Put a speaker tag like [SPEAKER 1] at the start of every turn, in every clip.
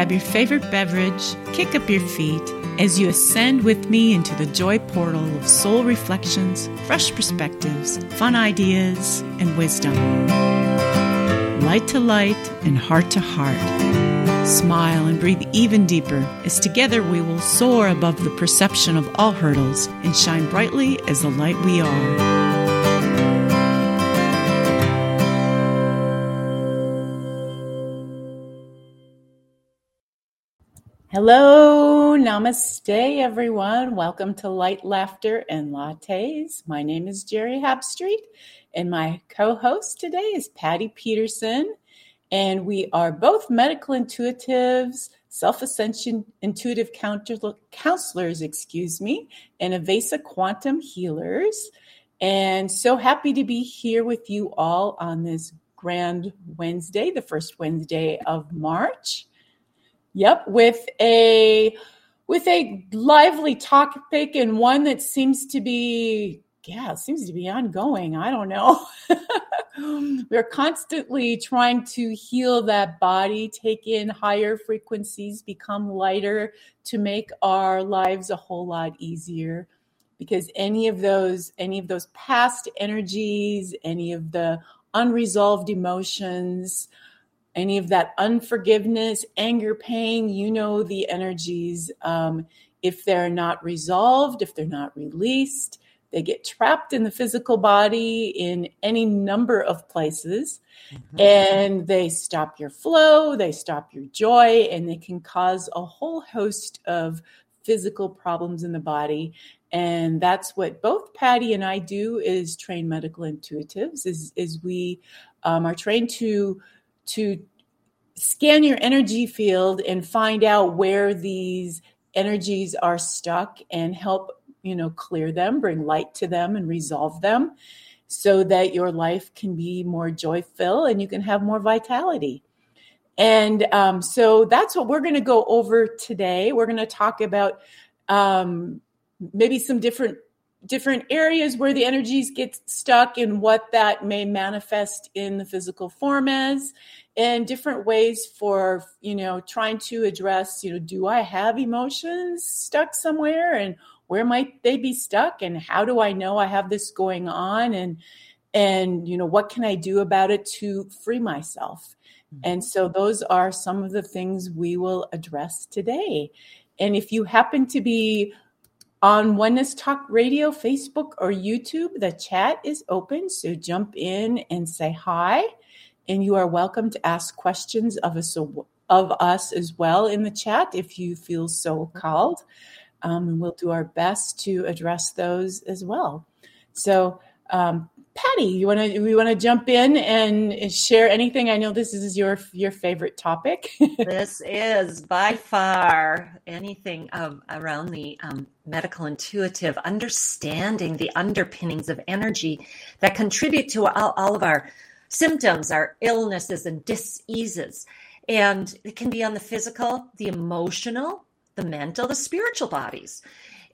[SPEAKER 1] grab your favorite beverage, kick up your feet as you ascend with me into the joy portal of soul reflections, fresh perspectives, fun ideas, and wisdom. Light to light and heart to heart. Smile and breathe even deeper as together we will soar above the perception of all hurdles and shine brightly as the light we are. Hello, namaste, everyone. Welcome to Light, Laughter, and Lattes. My name is Jerry Habstreet, and my co host today is Patty Peterson. And we are both medical intuitives, self ascension intuitive counselors, excuse me, and Avesa quantum healers. And so happy to be here with you all on this grand Wednesday, the first Wednesday of March. Yep, with a with a lively topic and one that seems to be yeah, seems to be ongoing. I don't know. We're constantly trying to heal that body, take in higher frequencies, become lighter to make our lives a whole lot easier because any of those any of those past energies, any of the unresolved emotions, any of that unforgiveness, anger, pain, you know the energies. Um, if they're not resolved, if they're not released, they get trapped in the physical body in any number of places mm-hmm. and they stop your flow, they stop your joy, and they can cause a whole host of physical problems in the body and that's what both patty and i do is train medical intuitives is, is we um, are trained to to scan your energy field and find out where these energies are stuck and help you know clear them bring light to them and resolve them so that your life can be more joyful and you can have more vitality. And um, so that's what we're going to go over today. We're going to talk about um, maybe some different different areas where the energies get stuck and what that may manifest in the physical form as and different ways for you know trying to address you know do i have emotions stuck somewhere and where might they be stuck and how do i know i have this going on and and you know what can i do about it to free myself mm-hmm. and so those are some of the things we will address today and if you happen to be on Oneness Talk Radio, Facebook, or YouTube, the chat is open. So jump in and say hi. And you are welcome to ask questions of us, of us as well in the chat if you feel so called. Um, and we'll do our best to address those as well. So, um, Patty, you want to we want to jump in and share anything? I know this is your your favorite topic.
[SPEAKER 2] this is by far anything um, around the um, medical intuitive understanding the underpinnings of energy that contribute to all, all of our symptoms, are illnesses and diseases, and it can be on the physical, the emotional, the mental, the spiritual bodies,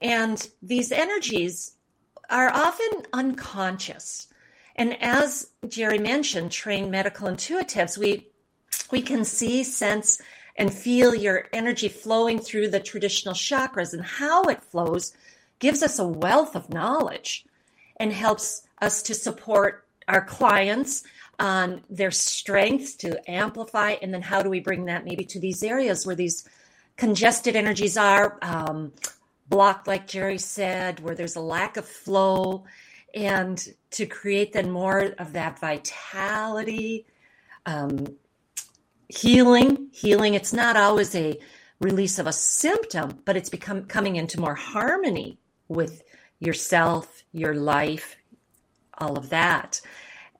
[SPEAKER 2] and these energies are often unconscious. And as Jerry mentioned, trained medical intuitives, we we can see, sense, and feel your energy flowing through the traditional chakras. And how it flows gives us a wealth of knowledge and helps us to support our clients on their strengths to amplify and then how do we bring that maybe to these areas where these congested energies are um, blocked, like Jerry said, where there's a lack of flow, and to create then more of that vitality, um, healing. Healing, it's not always a release of a symptom, but it's become coming into more harmony with yourself, your life, all of that.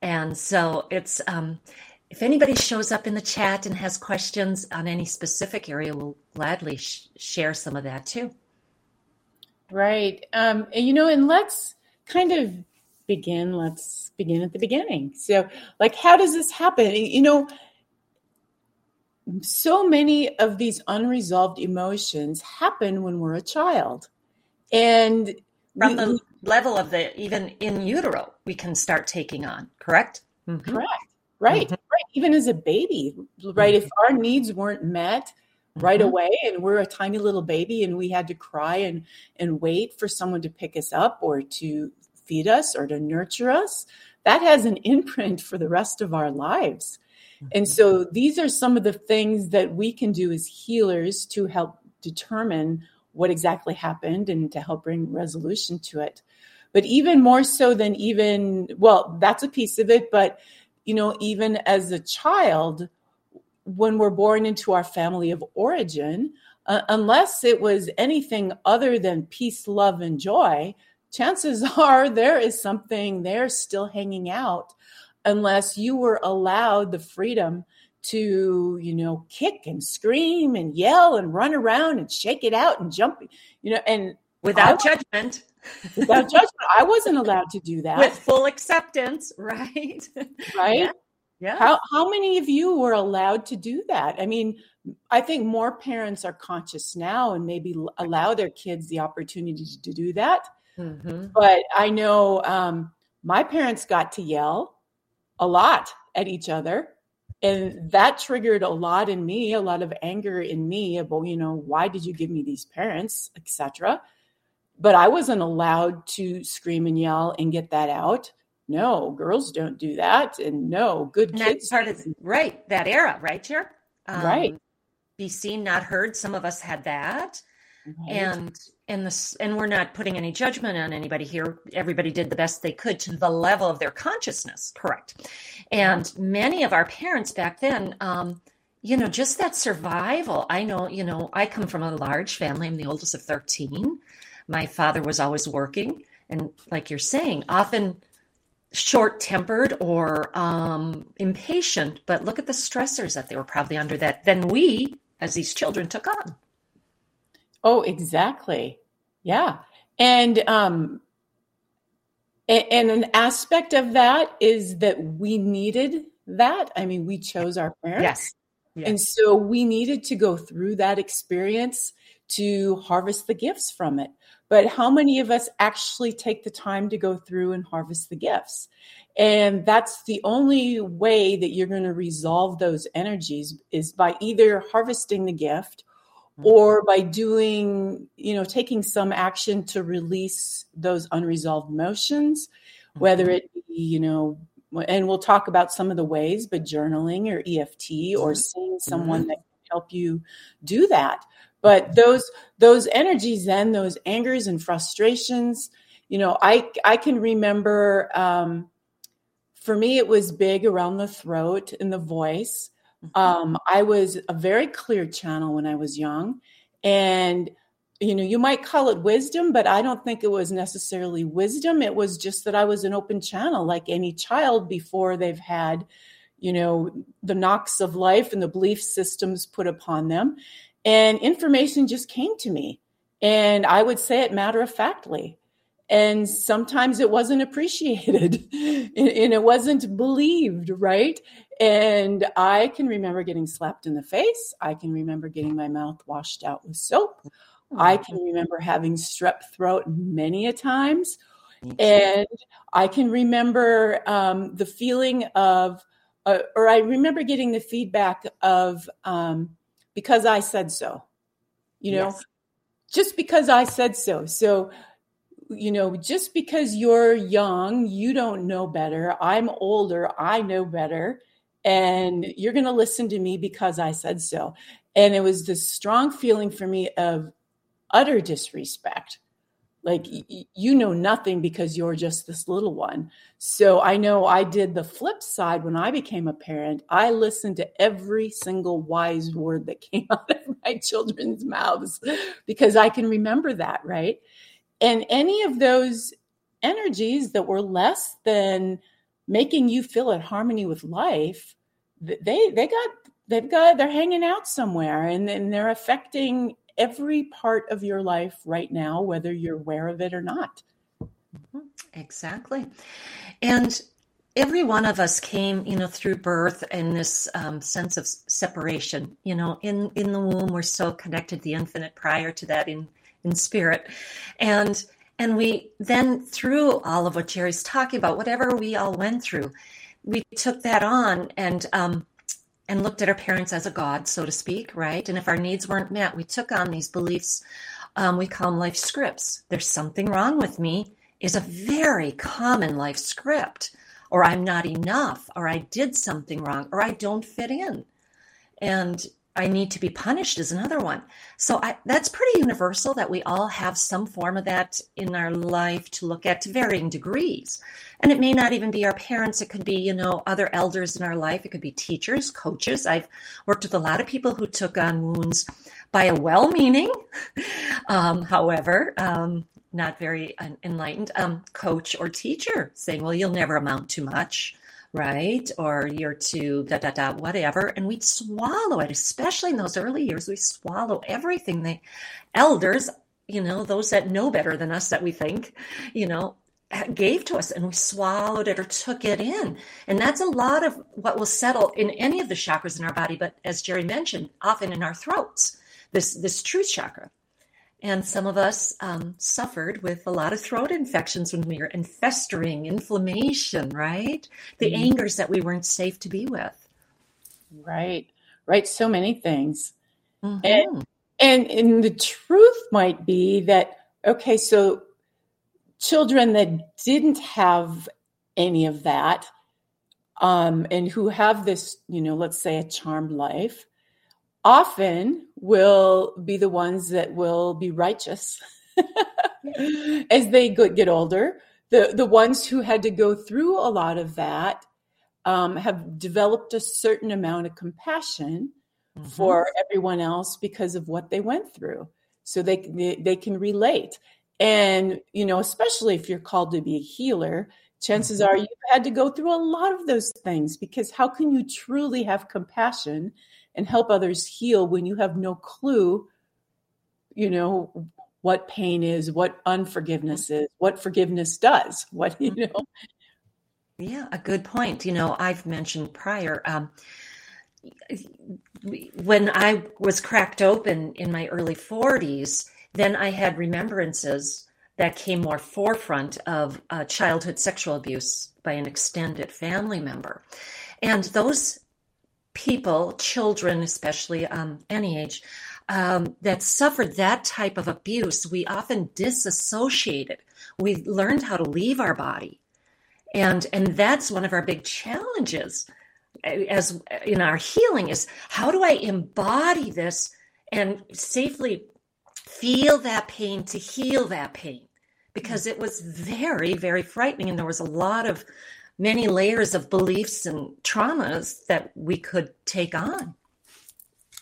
[SPEAKER 2] And so it's um, if anybody shows up in the chat and has questions on any specific area, we'll gladly sh- share some of that too.
[SPEAKER 1] Right. Um, and, you know, and let's kind of begin. Let's begin at the beginning. So, like, how does this happen? You know, so many of these unresolved emotions happen when we're a child. And
[SPEAKER 2] from we, the level of the even in utero, we can start taking on, correct?
[SPEAKER 1] Mm-hmm. Correct. Right. Mm-hmm. Right. Even as a baby, right? Mm-hmm. If our needs weren't met right mm-hmm. away and we're a tiny little baby and we had to cry and and wait for someone to pick us up or to feed us or to nurture us that has an imprint for the rest of our lives mm-hmm. and so these are some of the things that we can do as healers to help determine what exactly happened and to help bring resolution to it but even more so than even well that's a piece of it but you know even as a child when we're born into our family of origin, uh, unless it was anything other than peace, love, and joy, chances are there is something there still hanging out, unless you were allowed the freedom to, you know, kick and scream and yell and run around and shake it out and jump, you know, and
[SPEAKER 2] without judgment.
[SPEAKER 1] Without judgment. I wasn't allowed to do that.
[SPEAKER 2] With full acceptance, right?
[SPEAKER 1] Right. Yeah. Yeah. How how many of you were allowed to do that? I mean, I think more parents are conscious now and maybe allow their kids the opportunity to do that. Mm-hmm. But I know um, my parents got to yell a lot at each other, and that triggered a lot in me, a lot of anger in me about you know why did you give me these parents, etc. But I wasn't allowed to scream and yell and get that out no, girls don't do that. And no, good and kids.
[SPEAKER 2] Part of right that era, right, Jer?
[SPEAKER 1] Um, right.
[SPEAKER 2] Be seen, not heard. Some of us had that. Right. And and this and we're not putting any judgment on anybody here. Everybody did the best they could to the level of their consciousness, correct? And many of our parents back then, um, you know, just that survival. I know, you know, I come from a large family. I'm the oldest of 13. My father was always working. And like you're saying, often short tempered or um, impatient, but look at the stressors that they were probably under that then we, as these children, took on.
[SPEAKER 1] Oh, exactly. Yeah. And, um, and an aspect of that is that we needed that. I mean, we chose our parents.
[SPEAKER 2] Yes. yes.
[SPEAKER 1] And so we needed to go through that experience to harvest the gifts from it. But how many of us actually take the time to go through and harvest the gifts? And that's the only way that you're going to resolve those energies is by either harvesting the gift mm-hmm. or by doing, you know, taking some action to release those unresolved emotions, whether mm-hmm. it be, you know, and we'll talk about some of the ways, but journaling or EFT or mm-hmm. seeing someone that can help you do that but those those energies then those angers and frustrations you know i i can remember um for me it was big around the throat and the voice. Mm-hmm. um i was a very clear channel when i was young. And you know you might call it wisdom but i don't think it was necessarily wisdom. It was just that i was an open channel like any child before they've had you know the knocks of life and the belief systems put upon them and information just came to me. And I would say it matter of factly. And sometimes it wasn't appreciated and it wasn't believed, right? And I can remember getting slapped in the face. I can remember getting my mouth washed out with soap. I can remember having strep throat many a times. And I can remember um, the feeling of, uh, or I remember getting the feedback of, um, because I said so. You know, yes. just because I said so. So, you know, just because you're young, you don't know better. I'm older, I know better. And you're going to listen to me because I said so. And it was this strong feeling for me of utter disrespect like you know nothing because you're just this little one. So i know i did the flip side when i became a parent. I listened to every single wise word that came out of my children's mouths because i can remember that right? And any of those energies that were less than making you feel at harmony with life they they got they've got they're hanging out somewhere and, and they're affecting every part of your life right now, whether you're aware of it or not.
[SPEAKER 2] Mm-hmm. Exactly. And every one of us came, you know, through birth in this um, sense of separation. You know, in in the womb, we're so connected to the infinite. Prior to that, in in spirit, and and we then through all of what Jerry's talking about, whatever we all went through, we took that on, and um, and looked at our parents as a god, so to speak, right? And if our needs weren't met, we took on these beliefs. Um, we call them life scripts. There's something wrong with me is a very common life script, or I'm not enough, or I did something wrong, or I don't fit in. And I need to be punished is another one. So I, that's pretty universal that we all have some form of that in our life to look at to varying degrees. And it may not even be our parents. It could be, you know, other elders in our life. It could be teachers, coaches. I've worked with a lot of people who took on wounds by a well-meaning, um, however, um, not very enlightened um, coach or teacher saying, well, you'll never amount to much right? Or you're too da da da whatever, and we'd swallow it. Especially in those early years, we swallow everything. The elders, you know, those that know better than us, that we think, you know, gave to us, and we swallowed it or took it in. And that's a lot of what will settle in any of the chakras in our body. But as Jerry mentioned, often in our throats, this this truth chakra. And some of us um, suffered with a lot of throat infections when we were in festering inflammation, right? The mm-hmm. angers that we weren't safe to be with.
[SPEAKER 1] Right, right. So many things. Mm-hmm. And, and, and the truth might be that, okay, so children that didn't have any of that um, and who have this, you know, let's say a charmed life, often will be the ones that will be righteous as they get older. The, the ones who had to go through a lot of that um, have developed a certain amount of compassion mm-hmm. for everyone else because of what they went through. So they, they, they can relate. And, you know, especially if you're called to be a healer, chances are you've had to go through a lot of those things because how can you truly have compassion and help others heal when you have no clue, you know, what pain is, what unforgiveness is, what forgiveness does, what, you know.
[SPEAKER 2] Yeah, a good point. You know, I've mentioned prior, um, when I was cracked open in my early 40s, then I had remembrances that came more forefront of uh, childhood sexual abuse by an extended family member. And those people, children, especially um, any age, um, that suffered that type of abuse, we often disassociated. We learned how to leave our body. And, and that's one of our big challenges as in our healing is how do I embody this and safely feel that pain to heal that pain? Because it was very, very frightening. And there was a lot of many layers of beliefs and traumas that we could take on.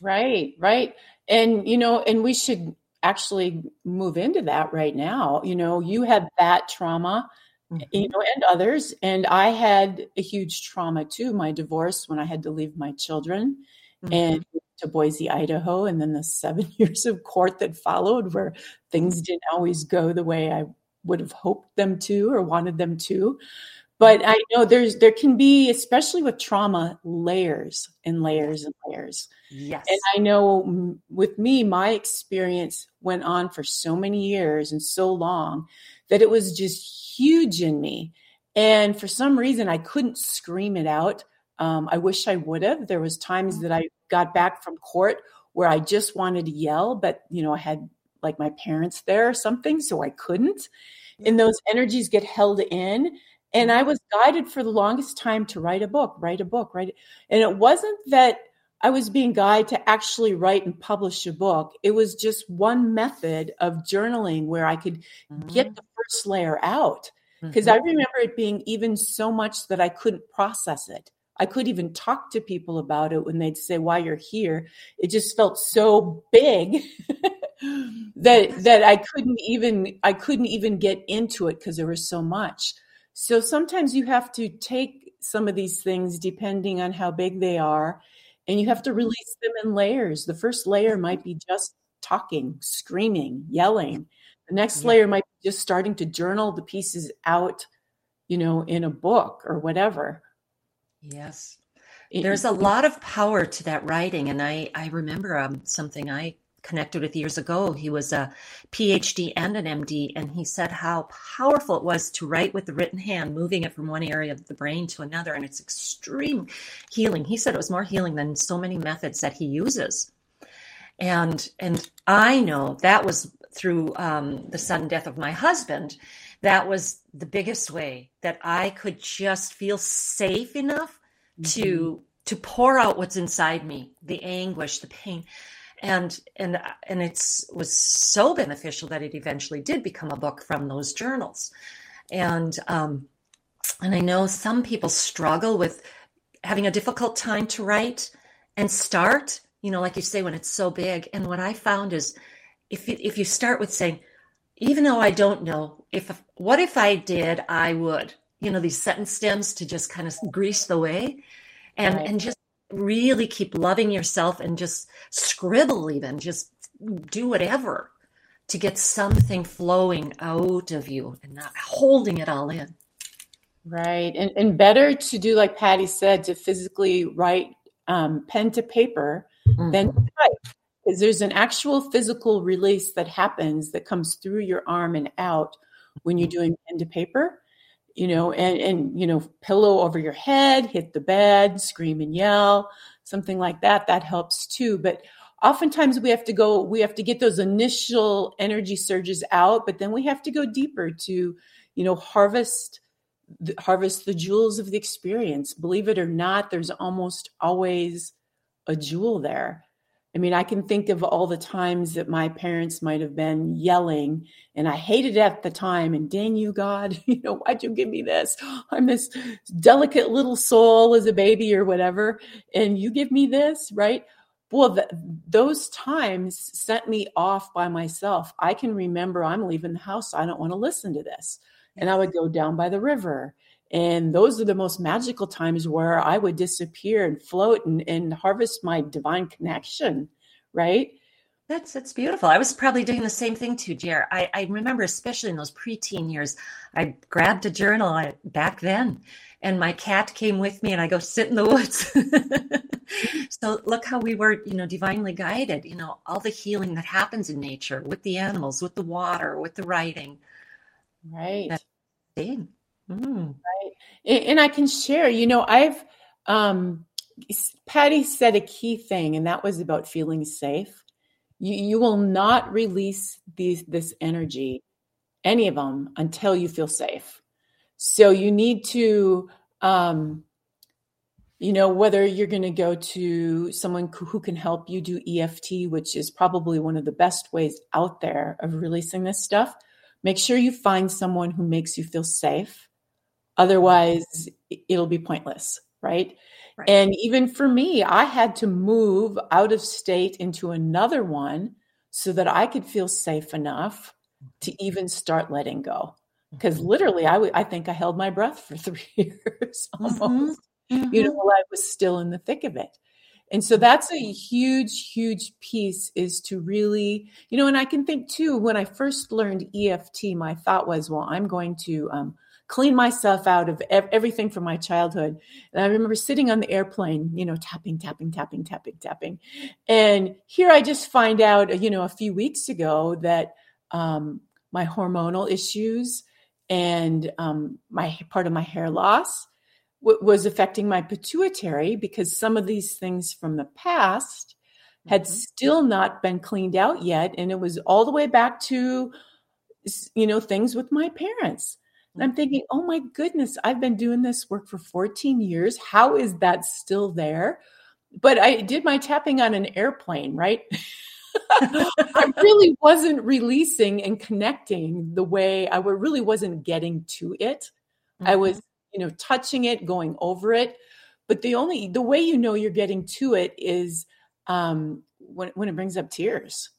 [SPEAKER 1] Right, right. And, you know, and we should actually move into that right now. You know, you had that trauma, mm-hmm. you know, and others. And I had a huge trauma too my divorce when I had to leave my children mm-hmm. and to Boise, Idaho, and then the seven years of court that followed where things didn't always go the way I would have hoped them to or wanted them to. But i know there's there can be especially with trauma layers and layers and layers.
[SPEAKER 2] Yes.
[SPEAKER 1] And i know with me my experience went on for so many years and so long that it was just huge in me. And for some reason i couldn't scream it out. Um, i wish i would have. There was times that i got back from court where i just wanted to yell but you know i had like my parents there or something so i couldn't and those energies get held in and I was guided for the longest time to write a book, write a book, write. And it wasn't that I was being guided to actually write and publish a book. It was just one method of journaling where I could mm-hmm. get the first layer out. Because mm-hmm. I remember it being even so much that I couldn't process it. I could even talk to people about it when they'd say, "Why you're here?" It just felt so big that that I couldn't even I couldn't even get into it because there was so much. So sometimes you have to take some of these things depending on how big they are, and you have to release them in layers. The first layer might be just talking, screaming, yelling. The next yeah. layer might be just starting to journal the pieces out, you know, in a book or whatever.
[SPEAKER 2] Yes. There's a lot of power to that writing. And I, I remember um, something I connected with years ago. He was a PhD and an MD, and he said how powerful it was to write with the written hand, moving it from one area of the brain to another. And it's extreme healing. He said it was more healing than so many methods that he uses. And and I know that was through um, the sudden death of my husband. That was the biggest way that I could just feel safe enough mm-hmm. to to pour out what's inside me, the anguish, the pain and and and it's was so beneficial that it eventually did become a book from those journals. And um and i know some people struggle with having a difficult time to write and start you know like you say when it's so big. And what i found is if if you start with saying even though i don't know if what if i did i would you know these sentence stems to just kind of grease the way. And right. and just really keep loving yourself and just scribble even just do whatever to get something flowing out of you and not holding it all in.
[SPEAKER 1] Right. And, and better to do like patty said to physically write um, pen to paper mm-hmm. than type. Because there's an actual physical release that happens that comes through your arm and out when you're doing pen to paper you know, and, and, you know, pillow over your head, hit the bed, scream and yell, something like that. That helps too. But oftentimes we have to go, we have to get those initial energy surges out, but then we have to go deeper to, you know, harvest harvest the jewels of the experience. Believe it or not, there's almost always a jewel there. I mean, I can think of all the times that my parents might have been yelling, and I hated it at the time. And dang you, God, you know, why'd you give me this? I'm this delicate little soul as a baby or whatever, and you give me this, right? Well, those times sent me off by myself. I can remember I'm leaving the house. I don't want to listen to this. And I would go down by the river and those are the most magical times where I would disappear and float and, and harvest my divine connection, right?
[SPEAKER 2] That's that's beautiful. I was probably doing the same thing too, Jer. I, I remember, especially in those preteen years, I grabbed a journal back then, and my cat came with me, and I go sit in the woods. so look how we were, you know, divinely guided. You know, all the healing that happens in nature with the animals, with the water, with the writing.
[SPEAKER 1] Right. That's Mm. Right. And I can share, you know, I've, um, Patty said a key thing, and that was about feeling safe. You, you will not release these, this energy, any of them, until you feel safe. So you need to, um, you know, whether you're going to go to someone who can help you do EFT, which is probably one of the best ways out there of releasing this stuff, make sure you find someone who makes you feel safe Otherwise, it'll be pointless, right? right? And even for me, I had to move out of state into another one so that I could feel safe enough to even start letting go. Because mm-hmm. literally, I, w- I think I held my breath for three years almost, mm-hmm. you know, mm-hmm. while I was still in the thick of it. And so that's a huge, huge piece is to really, you know, and I can think too, when I first learned EFT, my thought was, well, I'm going to um, clean myself out of everything from my childhood. And I remember sitting on the airplane, you know, tapping, tapping, tapping, tapping, tapping. And here I just find out, you know, a few weeks ago that um, my hormonal issues and um, my part of my hair loss w- was affecting my pituitary because some of these things from the past had mm-hmm. still not been cleaned out yet and it was all the way back to you know things with my parents and I'm thinking, oh my goodness, I've been doing this work for 14 years. How is that still there? But I did my tapping on an airplane, right? I really wasn't releasing and connecting the way I really wasn't getting to it. Mm-hmm. I was, you know, touching it, going over it. But the only the way you know you're getting to it is um, when when it brings up tears.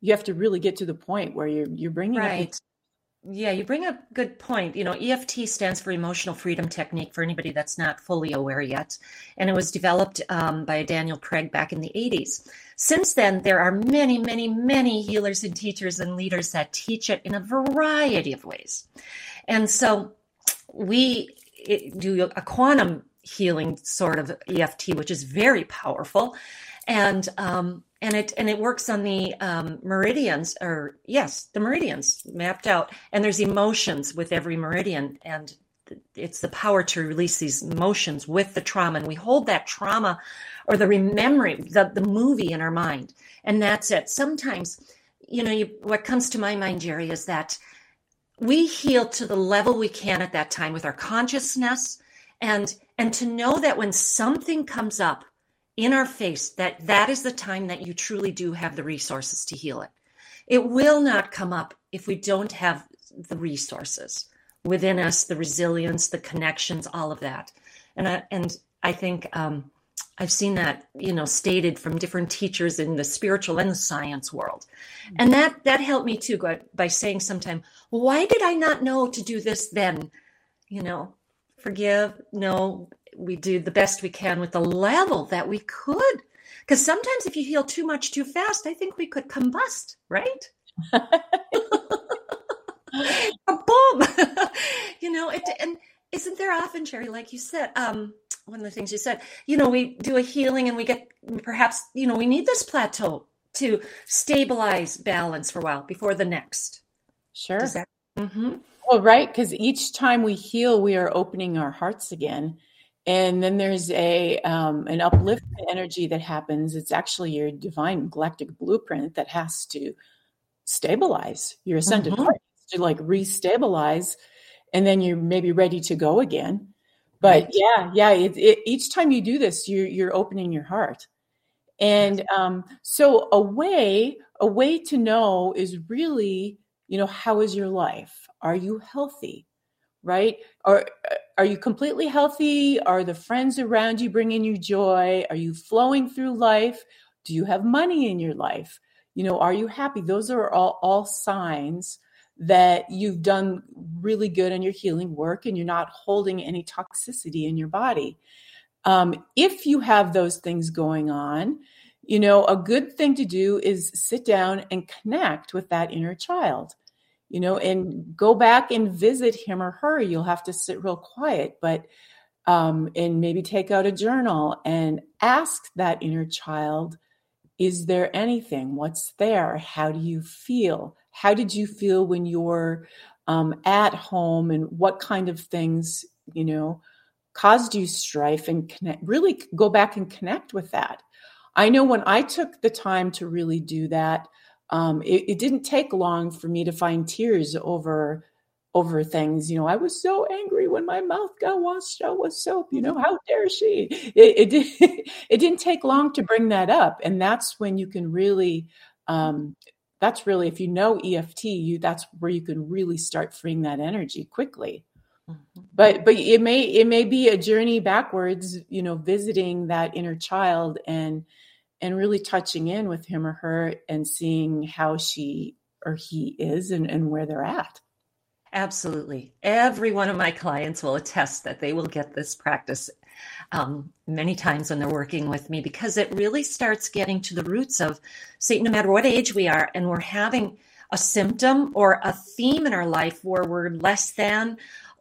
[SPEAKER 1] You have to really get to the point where you're you're bringing right. up
[SPEAKER 2] yeah, you bring up a good point. You know, EFT stands for Emotional Freedom Technique for anybody that's not fully aware yet. And it was developed um, by Daniel Craig back in the 80s. Since then, there are many, many, many healers and teachers and leaders that teach it in a variety of ways. And so we do a quantum healing sort of EFT, which is very powerful, and um, and it and it works on the um, meridians, or yes, the meridians mapped out, and there's emotions with every meridian, and it's the power to release these emotions with the trauma, and we hold that trauma or the remembering the, the movie in our mind, and that's it. Sometimes, you know, you, what comes to my mind, Jerry, is that we heal to the level we can at that time with our consciousness. And and to know that when something comes up in our face that that is the time that you truly do have the resources to heal it. It will not come up if we don't have the resources within us the resilience the connections all of that. And I, and i think um, i've seen that you know stated from different teachers in the spiritual and the science world. And that that helped me too by saying sometime why did i not know to do this then? You know forgive no we do the best we can with the level that we could. Because sometimes if you heal too much too fast, I think we could combust, right? boom. you know, it, and isn't there often, Jerry, like you said, um, one of the things you said, you know, we do a healing and we get perhaps, you know, we need this plateau to stabilize balance for a while before the next.
[SPEAKER 1] Sure. That, mm-hmm. Well, right. Because each time we heal, we are opening our hearts again and then there's a um, an upliftment energy that happens. It's actually your divine galactic blueprint that has to stabilize your ascended mm-hmm. heart to like restabilize and then you're maybe ready to go again. But right. yeah yeah it, it, each time you do this you're you're opening your heart. And um, so a way a way to know is really you know how is your life? Are you healthy right or are you completely healthy? Are the friends around you bringing you joy? Are you flowing through life? Do you have money in your life? You know, are you happy? Those are all, all signs that you've done really good in your healing work and you're not holding any toxicity in your body. Um, if you have those things going on, you know, a good thing to do is sit down and connect with that inner child you know, and go back and visit him or her. You'll have to sit real quiet, but um, and maybe take out a journal and ask that inner child, is there anything? What's there? How do you feel? How did you feel when you're um, at home? And what kind of things, you know, caused you strife? And connect, really go back and connect with that. I know when I took the time to really do that, um, it, it, didn't take long for me to find tears over over things. You know, I was so angry when my mouth got washed out with soap. You know, how dare she? It, it, it didn't take long to bring that up, and that's when you can really. Um, that's really if you know EFT, you that's where you can really start freeing that energy quickly. Mm-hmm. But but it may it may be a journey backwards, you know, visiting that inner child and and really touching in with him or her and seeing how she or he is and, and where they're at.
[SPEAKER 2] Absolutely. Every one of my clients will attest that they will get this practice um, many times when they're working with me because it really starts getting to the roots of, say, no matter what age we are, and we're having a symptom or a theme in our life where we're less than,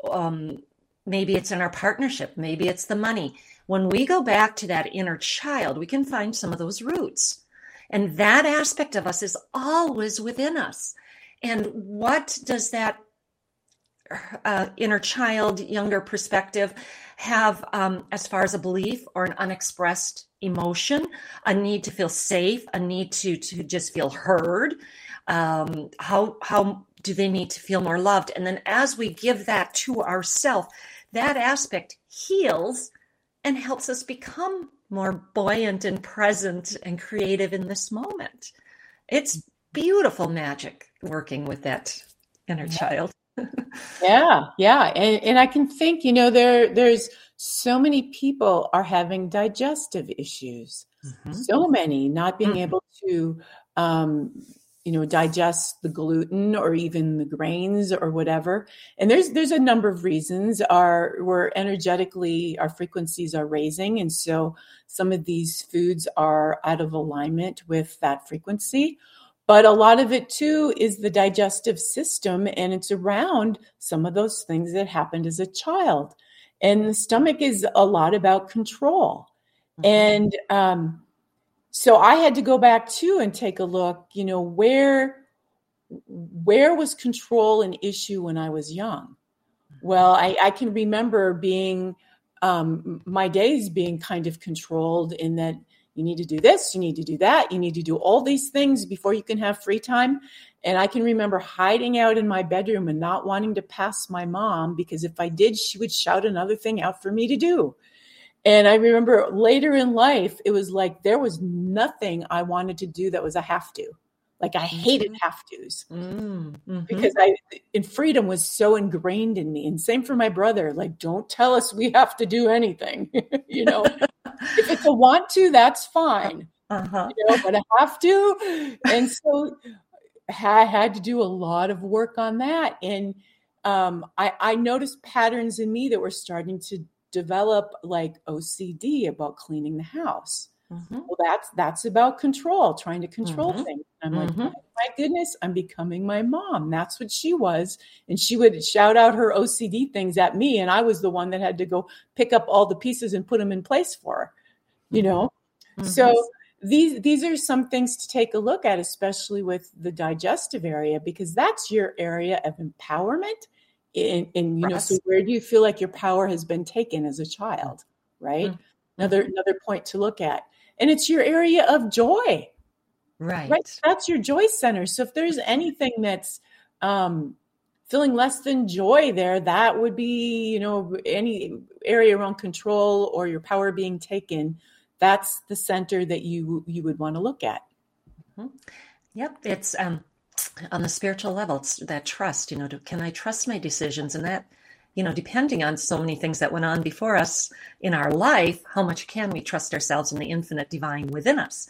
[SPEAKER 2] um, maybe it's in our partnership, maybe it's the money, when we go back to that inner child, we can find some of those roots. And that aspect of us is always within us. And what does that uh, inner child, younger perspective have um, as far as a belief or an unexpressed emotion, a need to feel safe, a need to to just feel heard? Um, how how do they need to feel more loved? And then as we give that to ourself, that aspect heals and helps us become more buoyant and present and creative in this moment. It's beautiful magic working with that inner child.
[SPEAKER 1] yeah, yeah. And, and I can think, you know, there there's so many people are having digestive issues. Mm-hmm. So many not being mm-hmm. able to um, you know digest the gluten or even the grains or whatever and there's there's a number of reasons our we're energetically our frequencies are raising and so some of these foods are out of alignment with that frequency but a lot of it too is the digestive system and it's around some of those things that happened as a child And the stomach is a lot about control. Mm-hmm. And um, so I had to go back too and take a look, you know, where where was control an issue when I was young? Well, I, I can remember being um, my days being kind of controlled in that you need to do this, you need to do that, you need to do all these things before you can have free time. And I can remember hiding out in my bedroom and not wanting to pass my mom because if I did, she would shout another thing out for me to do. And I remember later in life, it was like there was nothing I wanted to do that was a have to. Like I hated mm-hmm. have tos mm-hmm. because I in freedom was so ingrained in me. And same for my brother. Like, don't tell us we have to do anything. you know, if it's a want to, that's fine. Uh-huh. You know, but I have to. And so I had to do a lot of work on that. And um, I, I noticed patterns in me that were starting to develop like OCD about cleaning the house. Mm-hmm. Well, that's that's about control, trying to control mm-hmm. things. I'm mm-hmm. like, my goodness, I'm becoming my mom. That's what she was, and she would shout out her OCD things at me, and I was the one that had to go pick up all the pieces and put them in place for her. You know, mm-hmm. so these these are some things to take a look at, especially with the digestive area, because that's your area of empowerment. And, and you know, so where do you feel like your power has been taken as a child, right? Mm-hmm. Another another point to look at and it's your area of joy.
[SPEAKER 2] Right.
[SPEAKER 1] Right. That's your joy center. So if there's anything that's um, feeling less than joy there, that would be, you know, any area around control or your power being taken. That's the center that you you would want to look at.
[SPEAKER 2] Mm-hmm. Yep, it's um, on the spiritual level. It's that trust. You know, can I trust my decisions? And that you know, depending on so many things that went on before us in our life, how much can we trust ourselves and the infinite divine within us?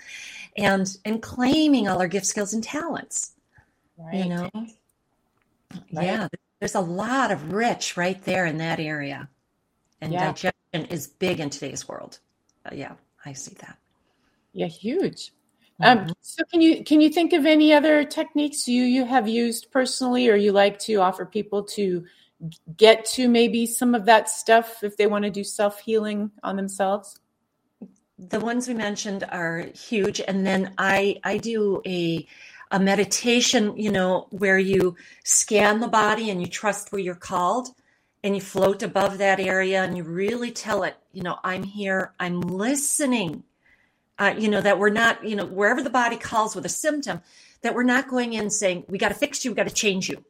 [SPEAKER 2] And and claiming all our gift skills, and talents. Right. You know? Right. Yeah, there's a lot of rich right there in that area. And yeah. digestion is big in today's world. Uh, yeah, I see that.
[SPEAKER 1] Yeah, huge. Um, mm-hmm. so can you can you think of any other techniques you you have used personally or you like to offer people to get to maybe some of that stuff if they want to do self healing on themselves?
[SPEAKER 2] The ones we mentioned are huge, and then I I do a a meditation, you know, where you scan the body and you trust where you're called and you float above that area and you really tell it, you know, I'm here, I'm listening. Uh, you know, that we're not, you know, wherever the body calls with a symptom, that we're not going in saying, we got to fix you, we got to change you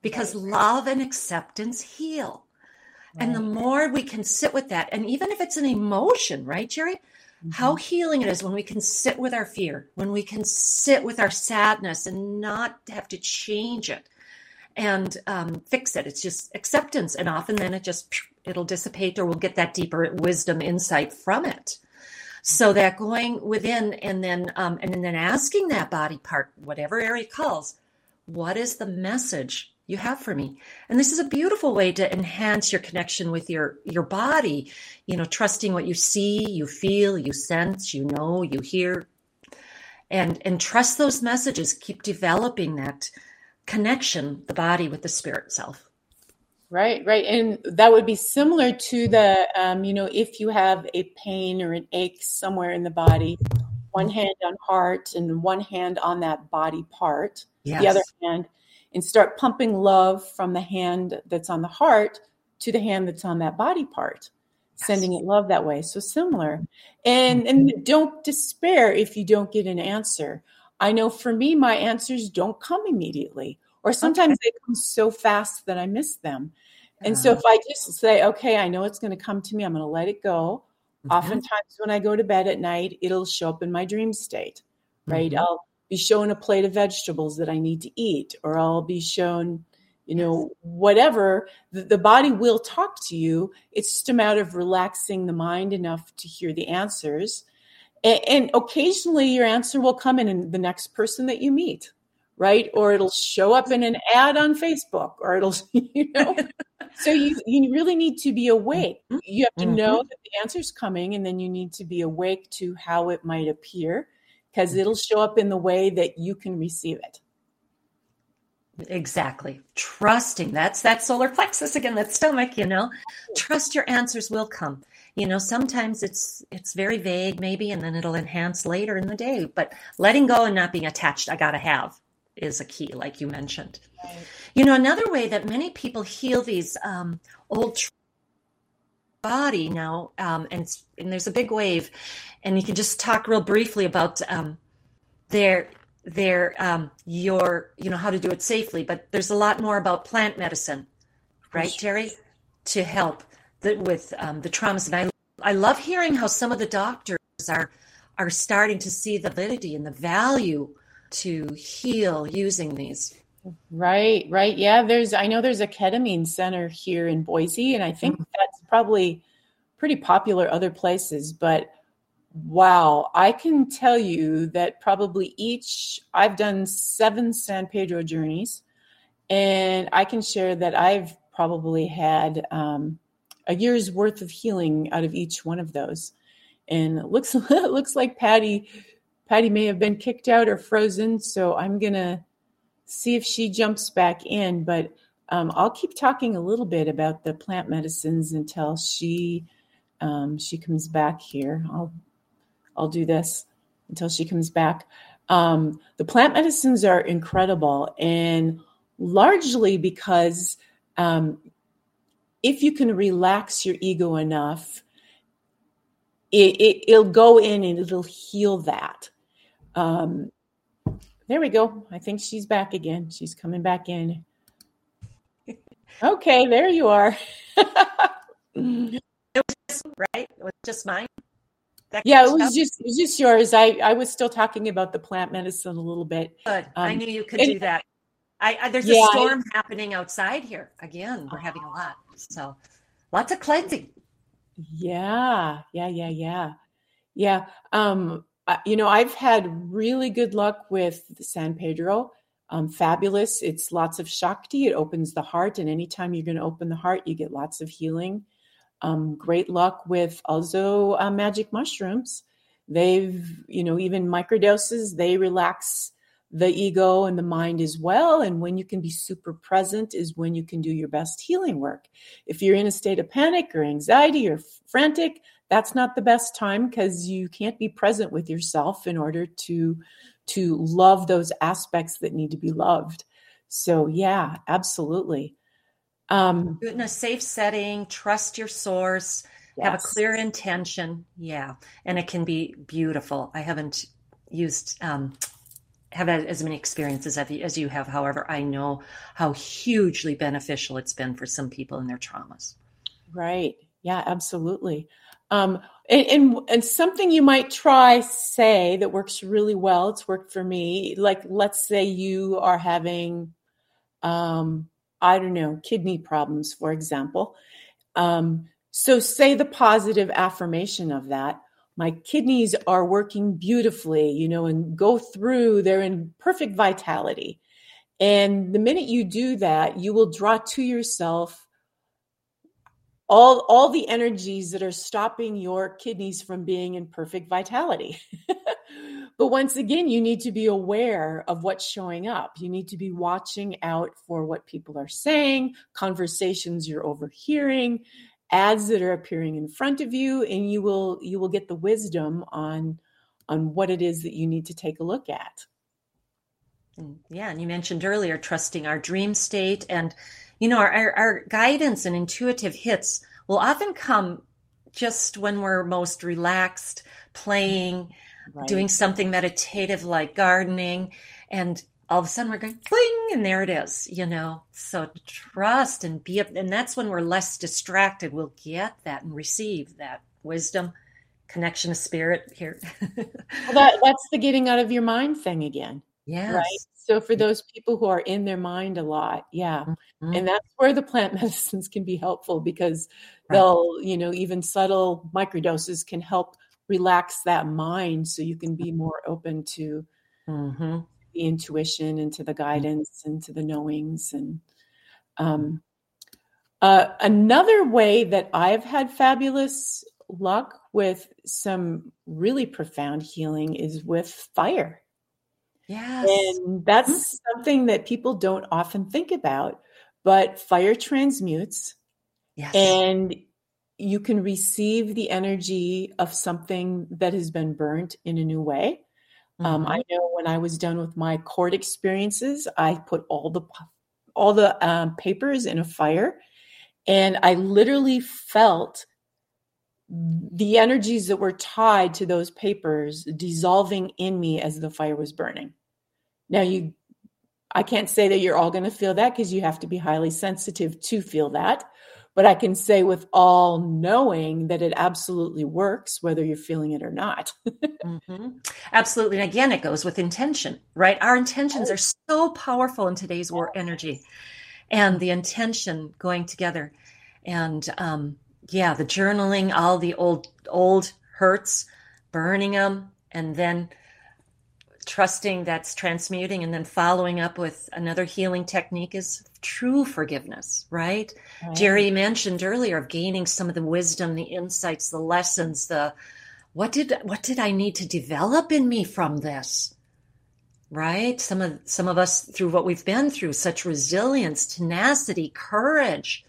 [SPEAKER 2] because right. love and acceptance heal. Right. And the more we can sit with that, and even if it's an emotion, right, Jerry? Mm-hmm. How healing it is when we can sit with our fear, when we can sit with our sadness and not have to change it and um, fix it. It's just acceptance, and often then it just it'll dissipate, or we'll get that deeper wisdom insight from it. So that going within, and then um, and then asking that body part, whatever area calls, what is the message you have for me? And this is a beautiful way to enhance your connection with your your body you know trusting what you see you feel you sense you know you hear. And and trust those messages. Keep developing that connection the body with the spirit self
[SPEAKER 1] right right and that would be similar to the um, you know if you have a pain or an ache somewhere in the body one hand on heart and one hand on that body part yes. the other hand and start pumping love from the hand that's on the heart to the hand that's on that body part sending it love that way so similar. And and mm-hmm. don't despair if you don't get an answer. I know for me my answers don't come immediately or sometimes okay. they come so fast that i miss them and so if i just say okay i know it's going to come to me i'm going to let it go oftentimes when i go to bed at night it'll show up in my dream state right mm-hmm. i'll be shown a plate of vegetables that I need to eat, or I'll be shown, you know, whatever. The, the, body will talk to you. It's just a matter of relaxing the mind enough to hear the answers. And, and occasionally your answer will come in, in the next person that you meet, right? Or it'll show up in an ad on Facebook, or it'll, you know. so you, you really need to be awake. Mm-hmm. You have to know mm-hmm. that the answer's coming, and then you need to be awake to how it might appear because it'll show up in the way that you can receive it.
[SPEAKER 2] Exactly. Trusting. That's that solar plexus again, that stomach, you know. Trust your answers will come. You know, sometimes it's it's very vague maybe and then it'll enhance later in the day, but letting go and not being attached, I got to have is a key like you mentioned. You know, another way that many people heal these um, old body now um, and and there's a big wave and you can just talk real briefly about um, their their um, your you know how to do it safely but there's a lot more about plant medicine right Jerry, to help the, with um, the traumas and i i love hearing how some of the doctors are are starting to see the validity and the value to heal using these
[SPEAKER 1] right right yeah there's i know there's a ketamine center here in boise and i think mm-hmm. that's probably pretty popular other places but Wow, I can tell you that probably each, I've done seven San Pedro journeys, and I can share that I've probably had um, a year's worth of healing out of each one of those. And it looks it looks like Patty Patty may have been kicked out or frozen, so I'm gonna see if she jumps back in. But um, I'll keep talking a little bit about the plant medicines until she um, she comes back here. I'll I'll do this until she comes back. Um, the plant medicines are incredible, and largely because um, if you can relax your ego enough, it, it, will go in and it'll heal that. Um, there we go. I think she's back again. She's coming back in. Okay, there you are.
[SPEAKER 2] it was just, right? It was just mine.
[SPEAKER 1] Yeah, it was up? just it was just yours. I I was still talking about the plant medicine a little bit.
[SPEAKER 2] Good. Um, I knew you could and, do that. I, I there's yeah, a storm I, happening outside here again. We're having a lot, so lots of cleansing.
[SPEAKER 1] Yeah, yeah, yeah, yeah, yeah. Um, you know, I've had really good luck with San Pedro. Um, fabulous. It's lots of Shakti. It opens the heart, and anytime you're going to open the heart, you get lots of healing. Um, great luck with also uh, magic mushrooms. They've, you know, even microdoses, they relax the ego and the mind as well. And when you can be super present is when you can do your best healing work. If you're in a state of panic or anxiety or frantic, that's not the best time because you can't be present with yourself in order to to love those aspects that need to be loved. So yeah, absolutely.
[SPEAKER 2] Um, in a safe setting, trust your source, yes. have a clear intention. Yeah. And it can be beautiful. I haven't used, um, have had as many experiences as you have. However, I know how hugely beneficial it's been for some people in their traumas.
[SPEAKER 1] Right. Yeah, absolutely. Um, and, and, and something you might try say that works really well. It's worked for me. Like, let's say you are having, um, I don't know, kidney problems, for example. Um, so say the positive affirmation of that. My kidneys are working beautifully, you know, and go through, they're in perfect vitality. And the minute you do that, you will draw to yourself all, all the energies that are stopping your kidneys from being in perfect vitality. But once again, you need to be aware of what's showing up. You need to be watching out for what people are saying, conversations you're overhearing, ads that are appearing in front of you, and you will you will get the wisdom on on what it is that you need to take a look at.
[SPEAKER 2] Mm, yeah, and you mentioned earlier trusting our dream state and you know our, our, our guidance and intuitive hits will often come just when we're most relaxed, playing, right. doing something meditative like gardening, and all of a sudden we're going bling, and there it is, you know. So trust and be, and that's when we're less distracted. We'll get that and receive that wisdom, connection of spirit here.
[SPEAKER 1] well, that, that's the getting out of your mind thing again.
[SPEAKER 2] Yeah. Right.
[SPEAKER 1] So for those people who are in their mind a lot, yeah. Mm-hmm. And that's where the plant medicines can be helpful because right. they'll, you know, even subtle microdoses can help relax that mind so you can be more open to mm-hmm. the intuition and to the guidance and to the knowings and um, uh, another way that i've had fabulous luck with some really profound healing is with fire
[SPEAKER 2] Yes.
[SPEAKER 1] And that's mm-hmm. something that people don't often think about. But fire transmutes. Yes. And you can receive the energy of something that has been burnt in a new way. Um, mm-hmm. Um, I know when I was done with my court experiences, I put all the all the um, papers in a fire, and I literally felt the energies that were tied to those papers dissolving in me as the fire was burning. Now you I can't say that you're all going to feel that because you have to be highly sensitive to feel that. But I can say with all knowing that it absolutely works, whether you're feeling it or not.
[SPEAKER 2] mm-hmm. Absolutely. And again, it goes with intention, right? Our intentions are so powerful in today's war energy and the intention going together. And um, yeah, the journaling, all the old old hurts, burning them, and then trusting that's transmuting, and then following up with another healing technique is true forgiveness, right? right? Jerry mentioned earlier of gaining some of the wisdom, the insights, the lessons, the what did what did I need to develop in me from this? Right? Some of some of us through what we've been through, such resilience, tenacity, courage,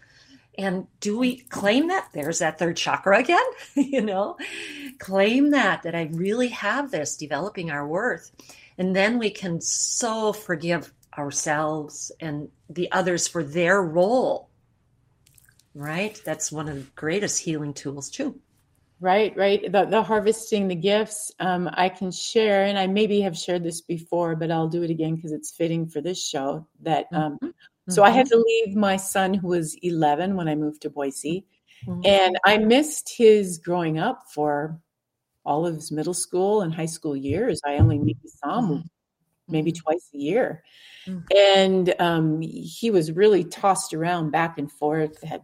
[SPEAKER 2] and do we claim that? There's that third chakra again, you know? Claim that, that I really have this, developing our worth. And then we can so forgive ourselves and the others for their role. Right? That's one of the greatest healing tools, too.
[SPEAKER 1] Right, right. The, the harvesting the gifts, um, I can share, and I maybe have shared this before, but I'll do it again because it's fitting for this show. That um, mm-hmm. So I had mm-hmm. to leave my son, who was 11, when I moved to Boise. Mm-hmm. And I missed his growing up for all of his middle school and high school years. I only maybe saw him mm-hmm. maybe twice a year. Mm-hmm. And um, he was really tossed around back and forth. Had,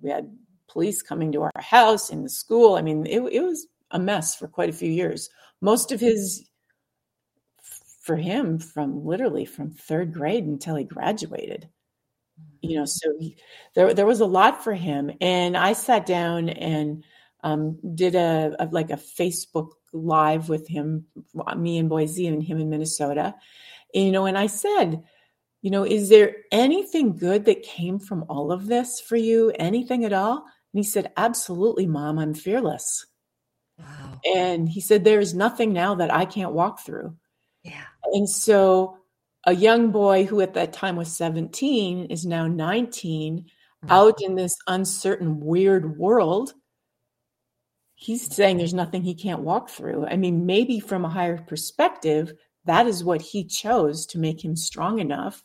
[SPEAKER 1] we had police coming to our house in the school. I mean, it, it was a mess for quite a few years. Most of his for him from literally from third grade until he graduated you know so he, there there was a lot for him. And i sat down and um, did a, a, like a facebook live with him me in boise and him in minnesota. And, you know and i said you know is there anything good that came from all of this for you? Anything at all? And he said absolutely mom i'm fearless. Wow. And he said there's nothing now that i can't walk through.
[SPEAKER 2] Yeah.
[SPEAKER 1] And so a young boy who at that time was 17 is now 19 mm-hmm. out in this uncertain weird world he's saying there's nothing he can't walk through. I mean maybe from a higher perspective that is what he chose to make him strong enough.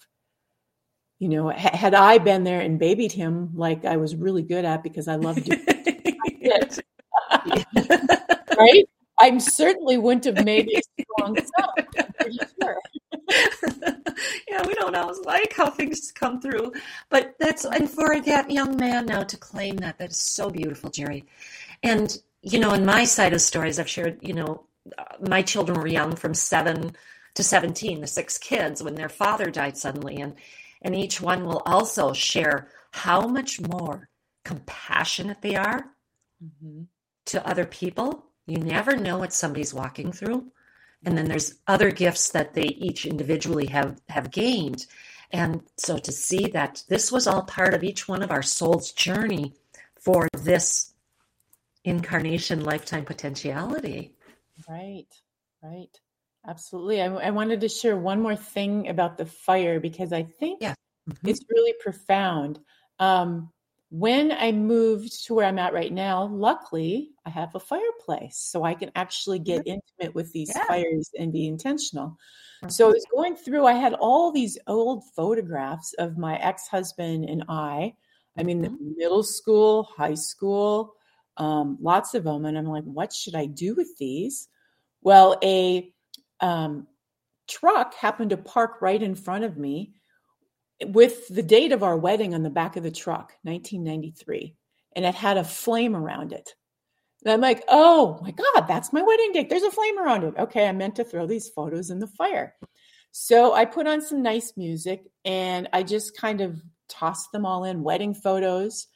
[SPEAKER 1] You know had i been there and babied him like i was really good at because i loved it. Right? I certainly wouldn't have made a strong son sure
[SPEAKER 2] yeah, we don't always like how things come through, but that's and for that young man now to claim that that is so beautiful, Jerry. And you know, in my side of stories, I've shared. You know, my children were young, from seven to seventeen, the six kids when their father died suddenly, and and each one will also share how much more compassionate they are mm-hmm. to other people. You never know what somebody's walking through and then there's other gifts that they each individually have have gained. And so to see that this was all part of each one of our soul's journey for this incarnation lifetime potentiality.
[SPEAKER 1] Right right. Absolutely. I, I wanted to share one more thing about the fire because i think yeah. mm-hmm. it's really profound. Um, when I moved to where I'm at right now, luckily I have a fireplace, so I can actually get intimate with these yeah. fires and be intentional. So I was going through, I had all these old photographs of my ex husband and I. I mean, mm-hmm. middle school, high school, um, lots of them. And I'm like, what should I do with these? Well, a um, truck happened to park right in front of me with the date of our wedding on the back of the truck, 1993, and it had a flame around it. And I'm like, oh my God, that's my wedding date. There's a flame around it. Okay, I meant to throw these photos in the fire. So I put on some nice music and I just kind of tossed them all in, wedding photos.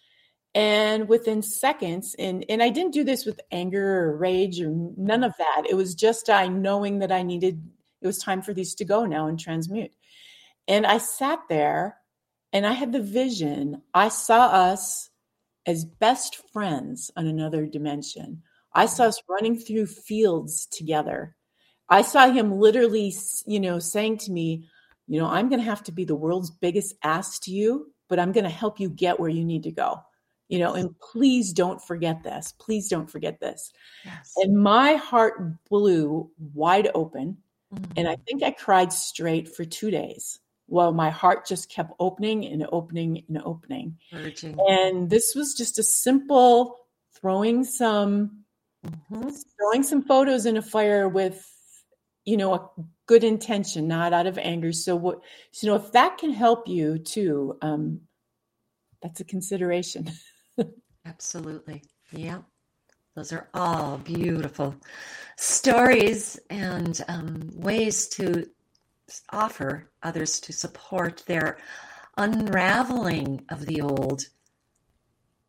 [SPEAKER 1] And within seconds, and, and I didn't do this with anger or rage or none of that. It was just I knowing that I needed it was time for these to go now and transmute. And I sat there and I had the vision. I saw us as best friends on another dimension. I saw us running through fields together. I saw him literally, you know, saying to me, you know, I'm going to have to be the world's biggest ass to you, but I'm going to help you get where you need to go. You know, and please don't forget this. Please don't forget this. Yes. And my heart blew wide open. Mm-hmm. And I think I cried straight for two days well, my heart just kept opening and opening and opening. And this was just a simple throwing some mm-hmm. throwing some photos in a fire with you know a good intention, not out of anger. So what you know, if that can help you too, um, that's a consideration.
[SPEAKER 2] Absolutely. Yeah. Those are all beautiful stories and um, ways to offer others to support their unraveling of the old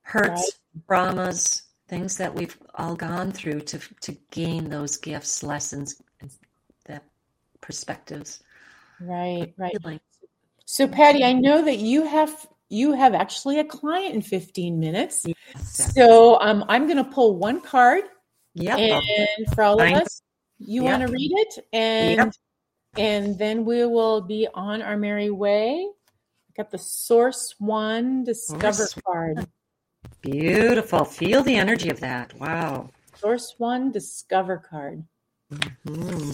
[SPEAKER 2] hurts, traumas, things that we've all gone through to to gain those gifts, lessons, and that perspectives.
[SPEAKER 1] Right, right. So, Patty, I know that you have you have actually a client in 15 minutes. Yes, so um, I'm going to pull one card.
[SPEAKER 2] Yeah.
[SPEAKER 1] And for all of us, you yep. want to read it? And yep and then we will be on our merry way. Got the Source One Discover Source. card.
[SPEAKER 2] Beautiful. Feel the energy of that. Wow.
[SPEAKER 1] Source One Discover card.
[SPEAKER 2] Mm-hmm.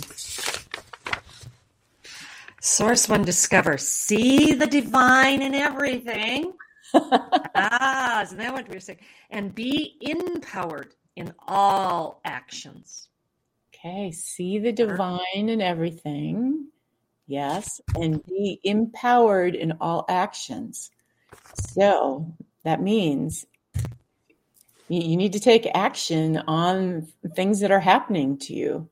[SPEAKER 2] Source One Discover. See the divine in everything. ah, isn't that what we're saying? And be empowered in all actions.
[SPEAKER 1] Okay, see the divine in everything. Yes, and be empowered in all actions. So that means you need to take action on things that are happening to you.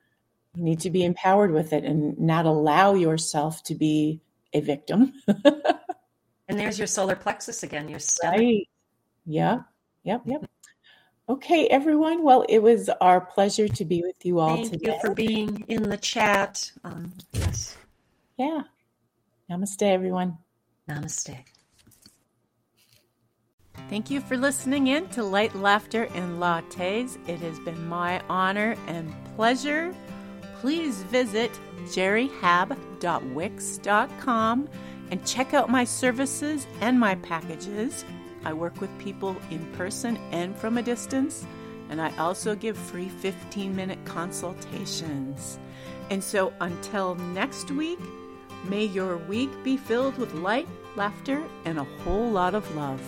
[SPEAKER 1] You need to be empowered with it and not allow yourself to be a victim.
[SPEAKER 2] and there's your solar plexus again, your
[SPEAKER 1] stomach. Right. Yeah. Yep. Yep. Okay, everyone. Well, it was our pleasure to be with you all
[SPEAKER 2] Thank
[SPEAKER 1] today.
[SPEAKER 2] Thank you for being in the chat. Um, yes.
[SPEAKER 1] Yeah. Namaste, everyone.
[SPEAKER 2] Namaste.
[SPEAKER 1] Thank you for listening in to Light Laughter and Lattes. It has been my honor and pleasure. Please visit jerryhab.wix.com and check out my services and my packages. I work with people in person and from a distance, and I also give free 15 minute consultations. And so until next week, may your week be filled with light, laughter, and a whole lot of love.